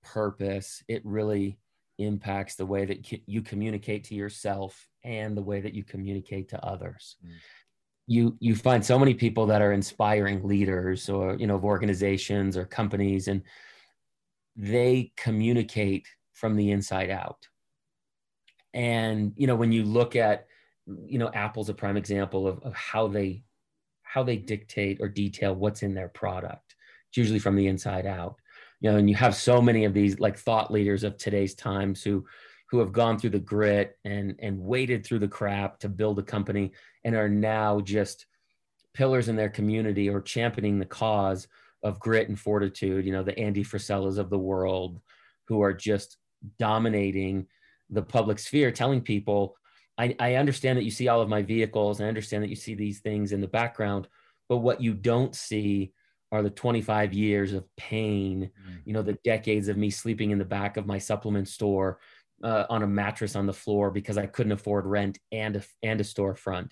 purpose, it really impacts the way that you communicate to yourself and the way that you communicate to others. Mm. You you find so many people that are inspiring leaders or you know of organizations or companies and they communicate from the inside out. And you know when you look at you know Apple's a prime example of, of how they how they dictate or detail what's in their product it's usually from the inside out. You know, and you have so many of these like thought leaders of today's times who who have gone through the grit and and waded through the crap to build a company and are now just pillars in their community or championing the cause of grit and fortitude. You know, the Andy Frisellas of the world who are just dominating the public sphere, telling people, I, I understand that you see all of my vehicles, I understand that you see these things in the background, but what you don't see are the 25 years of pain, you know, the decades of me sleeping in the back of my supplement store uh, on a mattress on the floor because I couldn't afford rent and a, and a storefront.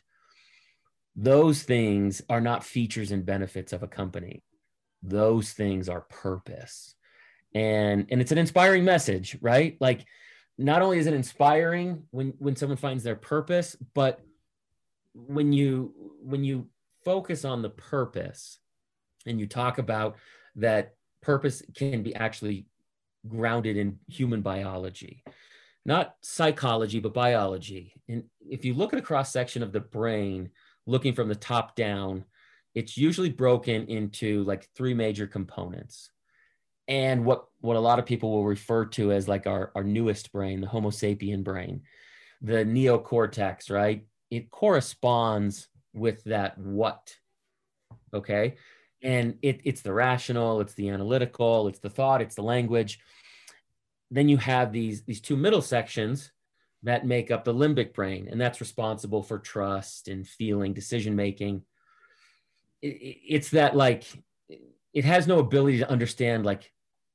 Those things are not features and benefits of a company. Those things are purpose. And and it's an inspiring message, right? Like not only is it inspiring when when someone finds their purpose, but when you when you focus on the purpose, and you talk about that purpose can be actually grounded in human biology not psychology but biology. And if you look at a cross section of the brain looking from the top down it's usually broken into like three major components. And what what a lot of people will refer to as like our, our newest brain the homo sapien brain the neocortex right? It corresponds with that what okay and it, it's the rational it's the analytical it's the thought it's the language. Then you have these these two middle sections that make up the limbic brain and that's responsible for trust and feeling decision making it, it's that like it has no ability to understand like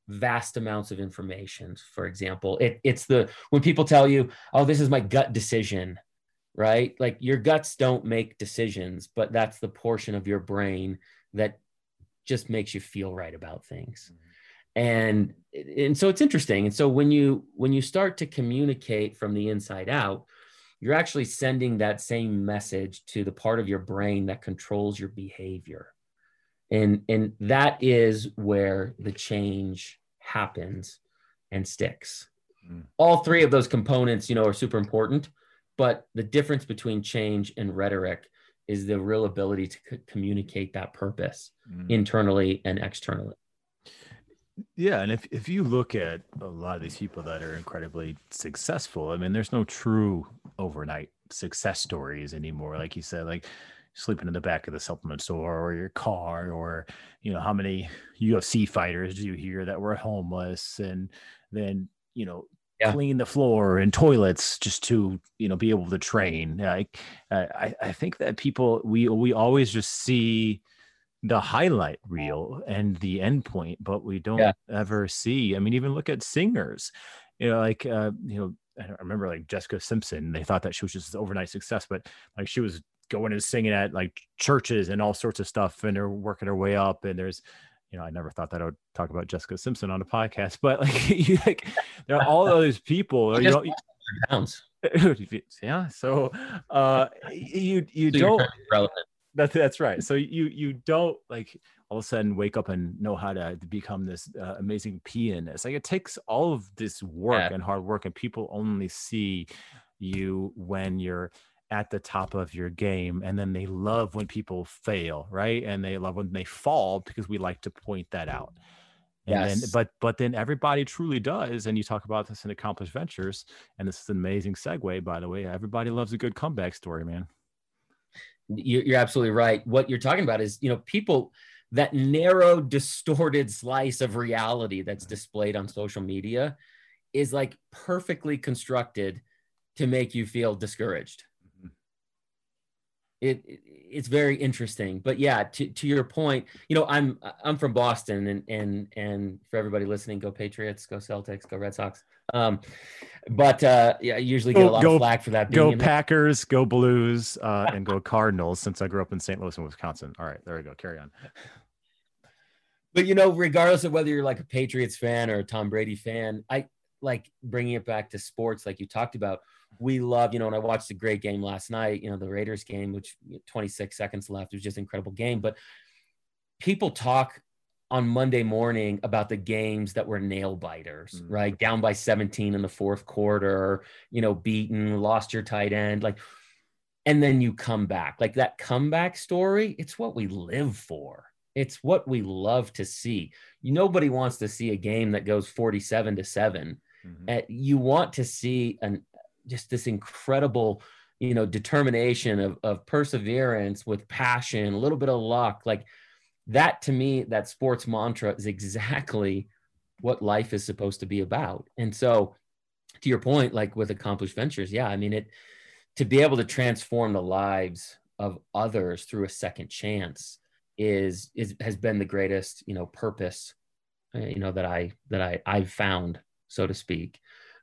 vast amounts of information for example. It, it's the when people tell you oh this is my gut decision right? Like your guts don't make decisions but that's the portion of your brain that just makes you feel right about things mm-hmm. and and so it's interesting and so when you when you start to communicate from the inside out you're actually sending that same message to the part of your brain that controls your behavior and and that is where the change happens and sticks mm. all three of those components you know are super important but the difference between change and rhetoric is the real ability to c- communicate that purpose mm. internally and externally. Yeah, and if if you look at a lot of these people that are incredibly successful, I mean, there's no true overnight success stories anymore. Like you said, like sleeping in the back of the supplement store or your car, or you know, how many UFC fighters do you hear that were homeless and then you know yeah. clean the floor and toilets just to you know be able to train. Like I I think that people we we always just see the highlight reel and the end point, but we don't yeah. ever see. I mean, even look at singers, you know, like uh, you know, I remember like Jessica Simpson. They thought that she was just overnight success, but like she was going and singing at like churches and all sorts of stuff, and they're working her way up. And there's, you know, I never thought that I would talk about Jessica Simpson on a podcast, but like you like there are all those people. you know, pounds. yeah. So uh you you so don't relevant that's that's right. So you you don't like all of a sudden wake up and know how to become this uh, amazing pianist. Like it takes all of this work yeah. and hard work, and people only see you when you're at the top of your game and then they love when people fail right and they love when they fall because we like to point that out and yes. then but but then everybody truly does and you talk about this in AccomplishED Ventures and this is an amazing segue by the way everybody loves a good comeback story man you're absolutely right. What you're talking about is, you know, people that narrow, distorted slice of reality that's displayed on social media is like perfectly constructed to make you feel discouraged. It, it, it's very interesting, but yeah, to, to your point, you know, I'm I'm from Boston, and and and for everybody listening, go Patriots, go Celtics, go Red Sox. Um, but uh, yeah, I usually get a lot go, of flack for that. Go Packers, go Blues, uh, and go Cardinals. Since I grew up in St. Louis and Wisconsin. All right, there we go. Carry on. But you know, regardless of whether you're like a Patriots fan or a Tom Brady fan, I like bringing it back to sports, like you talked about. We love, you know, and I watched a great game last night. You know, the Raiders game, which 26 seconds left, it was just an incredible game. But people talk on Monday morning about the games that were nail biters, mm-hmm. right? Down by 17 in the fourth quarter, you know, beaten, lost your tight end, like, and then you come back. Like that comeback story, it's what we live for. It's what we love to see. Nobody wants to see a game that goes 47 to 7. Mm-hmm. Uh, you want to see an just this incredible, you know, determination of, of perseverance with passion, a little bit of luck. Like that to me, that sports mantra is exactly what life is supposed to be about. And so, to your point, like with AccomplishED Ventures, yeah, I mean, it to be able to transform the lives of others through a second chance is is has been the greatest you know purpose uh, you know that i that i i've found so to speak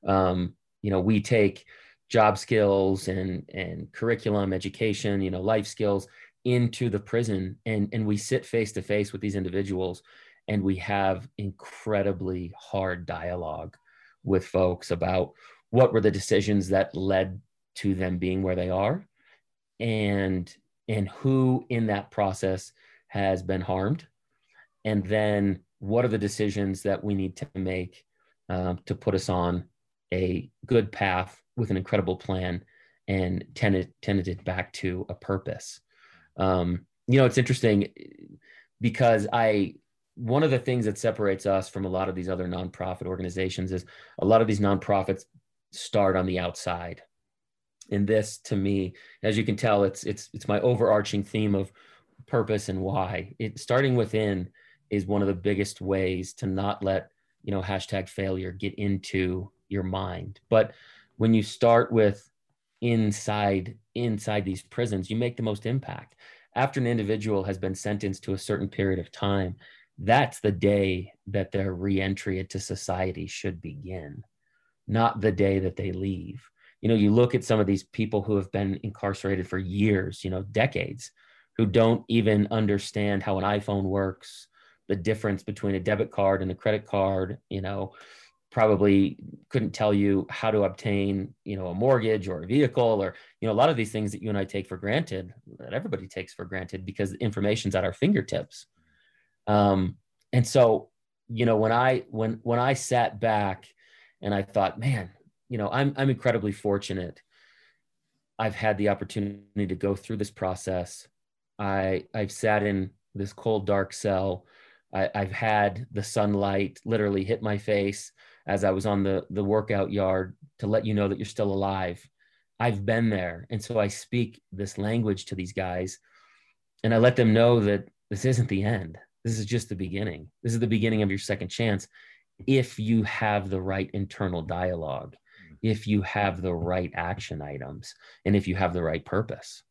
um you know we take job skills and and curriculum education you know life skills into the prison and and we sit face to face with these individuals and we have incredibly hard dialogue with folks about what were the decisions that led to them being where they are and and who in that process has been harmed. And then what are the decisions that we need to make um, to put us on a good path with an incredible plan and tended tended it back to a purpose um, you know, it's interesting because I one of the things that separates us from a lot of these other nonprofit organizations is a lot of these nonprofits start on the outside. And this to me, as you can tell, it's it's it's my overarching theme of purpose and why. It starting within is one of the biggest ways to not let, you know, hashtag failure get into your mind. But when you start with inside inside these prisons, you make the most impact. After an individual has been sentenced to a certain period of time, that's the day that their reentry into society should begin, not the day that they leave. You know, you look at some of these people who have been incarcerated for years, you know, decades, who don't even understand how an iPhone works, the difference between a debit card and a credit card, you know, probably couldn't tell you how to obtain you know a mortgage or a vehicle or you know a lot of these things that you and i take for granted that everybody takes for granted because information's at our fingertips. Um, and so you know when i when when i sat back and i thought man you know i'm i'm incredibly fortunate. I've had the opportunity to go through this process. I i've sat in this cold dark cell. I, I've had the sunlight literally hit my face as I was on the the workout yard to let you know that you're still alive. I've been there, and so I speak this language to these guys, and I let them know that this isn't the end. This is just the beginning. This is the beginning of your second chance, if you have the right internal dialogue, if you have the right action items, and if you have the right purpose.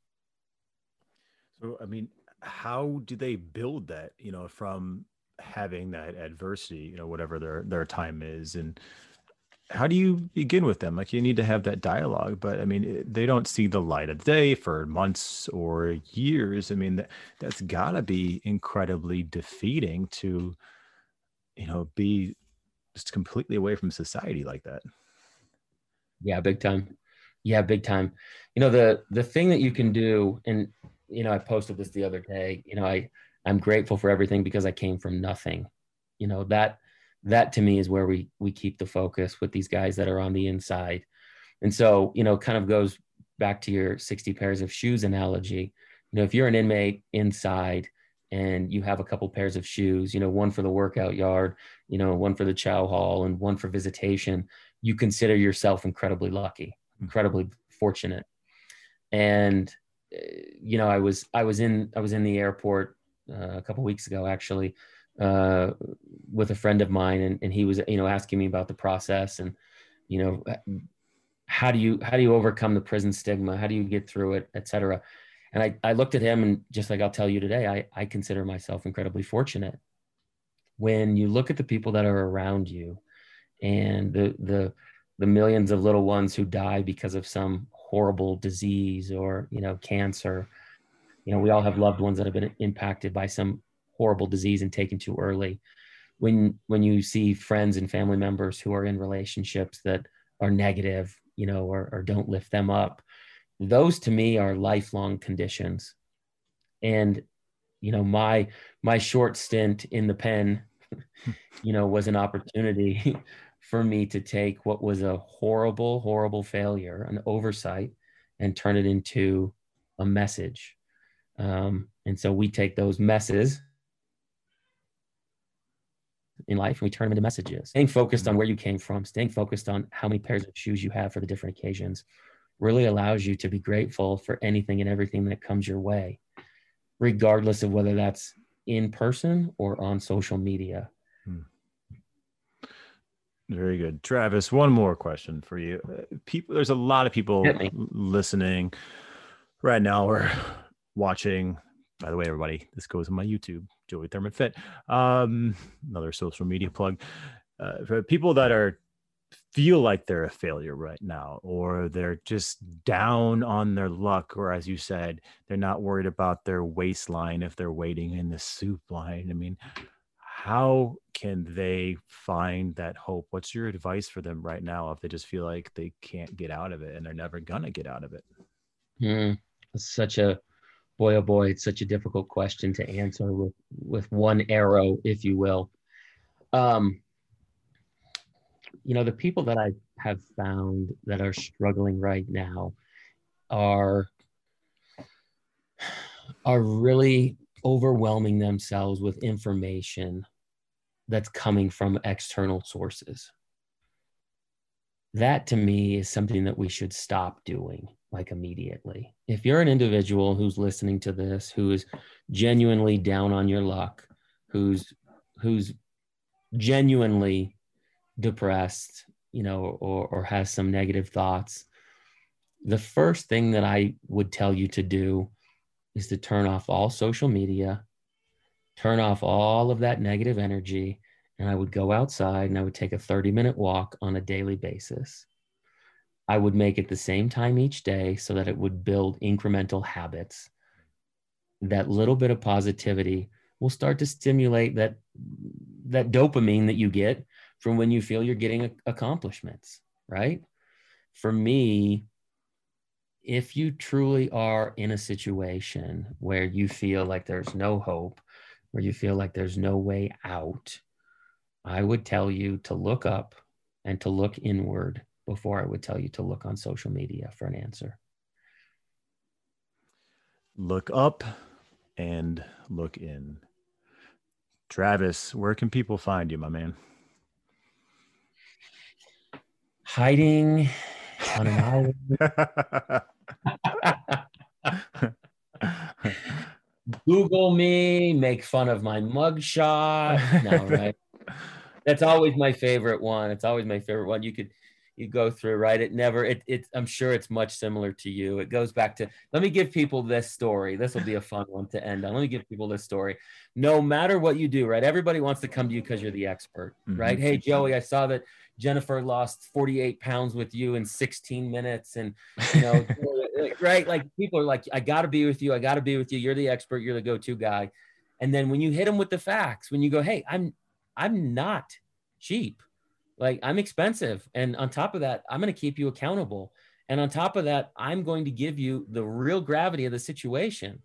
So, I mean, how do they build that? You know, from having that adversity, you know, whatever their their time is, and how do you begin with them? Like you need to have that dialogue, but I mean, eh, they don't see the light of day for months or years. I mean, that that's got to be incredibly defeating to, you know, be just completely away from society like that. Yeah, big time. Yeah, big time. You know, the the thing that you can do, and you know, I posted this the other day. You know, I I'm grateful for everything because I came from nothing. You know, that that to me is where we we keep the focus with these guys that are on the inside. And so, you know, kind of goes back to your 60 pairs of shoes analogy. You know, if you're an inmate inside and you have a couple pairs of shoes, you know, one for the workout yard, you know, one for the chow hall and one for visitation, you consider yourself incredibly lucky, incredibly fortunate. And eh, you know, I was I was in I was in the airport uh, a couple weeks ago actually uh, with a friend of mine and, and he was you know asking me about the process and you know how do you how do you overcome the prison stigma? How do you get through it etc and I, I looked at him and just like i'll tell you today I, I consider myself incredibly fortunate. When you look at the people that are around you and the the the millions of little ones who die because of some horrible disease or you know cancer you know we all have loved ones that have been impacted by some horrible disease and taken too early. When when you see friends and family members who are in relationships that are negative you know or, or don't lift them up those to me are lifelong conditions. And you know my my short stint in the pen you know was an opportunity for me to take what was a horrible horrible failure an oversight and turn it into a message um, and so we take those messes in life and we turn them into messages. Staying focused on where you came from, staying focused on how many pairs of shoes you have for the different occasions really allows you to be grateful for anything and everything that comes your way, regardless of whether that's in person or on social media. Hmm. Very good. Travis, one more question for you. Uh, people there's a lot of people listening right now or watching. By the way, everybody, this goes on my YouTube, Joey Thurman Fit. Um, another social media plug. Uh, for people that are feel like they're a failure right now, or they're just down on their luck, or as you said, they're not worried about their waistline if they're waiting in the soup line. I mean, how can they find that hope? What's your advice for them right now if they just feel like they can't get out of it and they're never gonna get out of it? Mm, such a boy oh boy it's such a difficult question to answer with with one arrow if you will. Um you know the people that i have found that are struggling right now are are really overwhelming themselves with information that's coming from external sources. That to me is something that we should stop doing like immediately. If you're an individual who's listening to this, who is genuinely down on your luck, who's who's genuinely depressed, you know, or or has some negative thoughts, the first thing that I would tell you to do is to turn off all social media, turn off all of that negative energy, and I would go outside and I would take a 30 minute walk on a daily basis. I would make it the same time each day so that it would build incremental habits. That little bit of positivity will start to stimulate that that dopamine that you get from when you feel you're getting accomplishments, right? For me, if you truly are in a situation where you feel like there's no hope, where you feel like there's no way out, I would tell you to look up and to look inward before I would tell you to look on social media for an answer. Look up and look in. Travis, where can people find you, my man? Hiding on an island. Google me, make fun of my mugshot. No, right? That's always my favorite one. It's always my favorite one. You could you go through, right? It never it it I'm sure it's much similar to you. It goes back to let me give people this story. This will be a fun one to end on. Let me give people this story. No matter what you do, right? Everybody wants to come to you because you're the expert, mm-hmm. right? Hey Joey, I saw that Jennifer lost 48 pounds with you in 16 minutes. And, you know, right? Like people are like, I got to be with you. I got to be with you. You're the expert. You're the go to guy. And then when you hit them with the facts, when you go, hey, I'm, I'm not cheap. Like I'm expensive. And on top of that, I'm going to keep you accountable. And on top of that, I'm going to give you the real gravity of the situation.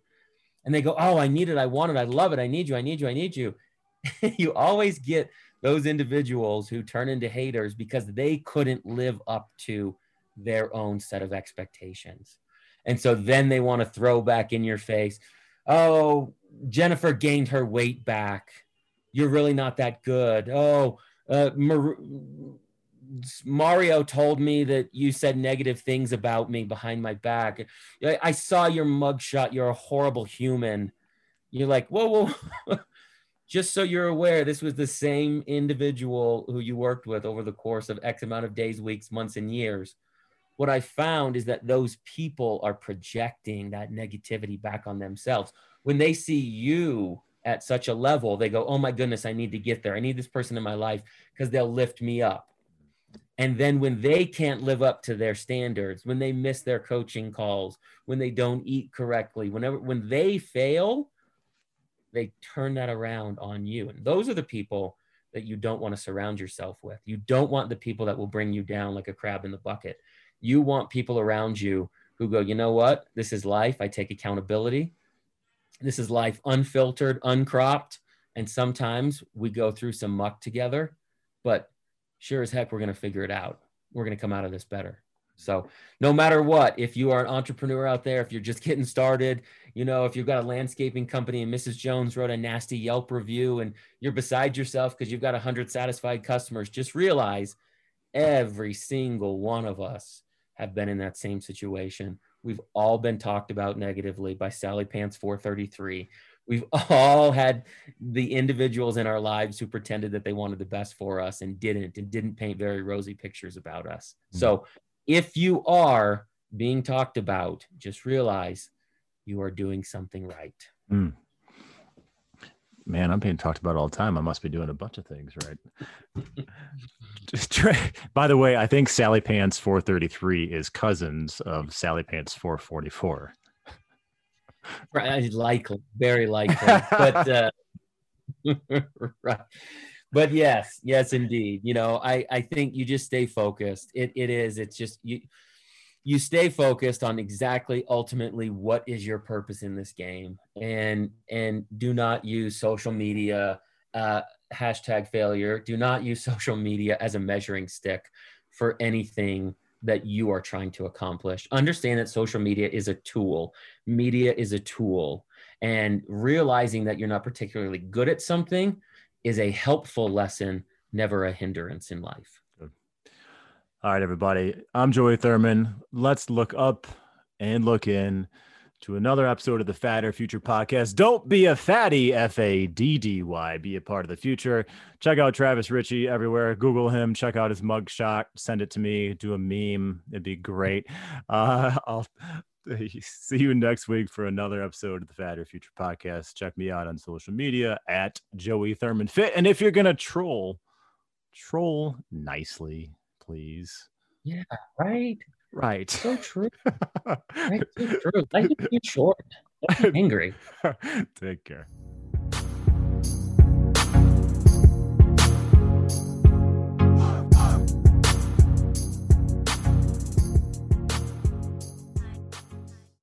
And they go, Oh, I need it. I want it. I love it. I need you. I need you. I need you. you always get those individuals who turn into haters because they couldn't live up to their own set of expectations. And so then they want to throw back in your face, oh, Jennifer gained her weight back. You're really not that good. Oh, uh, Mar- Mario told me that you said negative things about me behind my back. I, I saw your mugshot. You're a horrible human. You're like, whoa, whoa. just so you're aware, this was the same individual who you worked with over the course of X amount of days, weeks, months, and years. What I found is that those people are projecting that negativity back on themselves. When they see you at such a level, they go, Oh my goodness, I need to get there. I need this person in my life because they'll lift me up. And then when they can't live up to their standards, when they miss their coaching calls, when they don't eat correctly, whenever when they fail, they turn that around on you. And those are the people that you don't want to surround yourself with. You don't want the people that will bring you down like a crab in the bucket. You want people around you who go, you know what? This is life. I take accountability. This is life unfiltered, uncropped. And sometimes we go through some muck together, but sure as heck, we're going to figure it out. We're going to come out of this better. So, no matter what, if you are an entrepreneur out there, if you're just getting started, you know, if you've got a landscaping company and Mrs. Jones wrote a nasty Yelp review and you're beside yourself because you've got 100 satisfied customers, just realize every single one of us have been in that same situation. We've all been talked about negatively by Sally Pants 433. We've all had the individuals in our lives who pretended that they wanted the best for us and didn't, and didn't paint very rosy pictures about us. Mm-hmm. So if you are being talked about, just realize you are doing something right. Mm. Man, I'm being talked about all the time. I must be doing a bunch of things right. By the way, I think Sally Pants 433 is cousins of Sally Pants 444. Right, likely, very likely, but uh, right but yes, yes, indeed. You know, I I think you just stay focused. It it is. It's just you you stay focused on exactly ultimately what is your purpose in this game and and do not use social media uh, hashtag failure. Do not use social media as a measuring stick for anything that you are trying to accomplish. Understand that social media is a tool. Media is a tool. And realizing that you're not particularly good at something is a helpful lesson, never a hindrance in life. All right, everybody. I'm Joey Thurman. Let's look up and look in to another episode of the Fatter Future podcast. Don't be a fatty, F A D D Y. Be a part of the future. Check out Travis Richey everywhere. Google him. Check out his mugshot. Send it to me. Do a meme. It'd be great. Uh, I'll see you next week for another episode of the Fatter Future podcast. Check me out on social media at Joey Thurman Fit. And if you're gonna troll, troll nicely, please. Yeah, right. Right. So true. right, so true. Life is too short. Angry. Take care.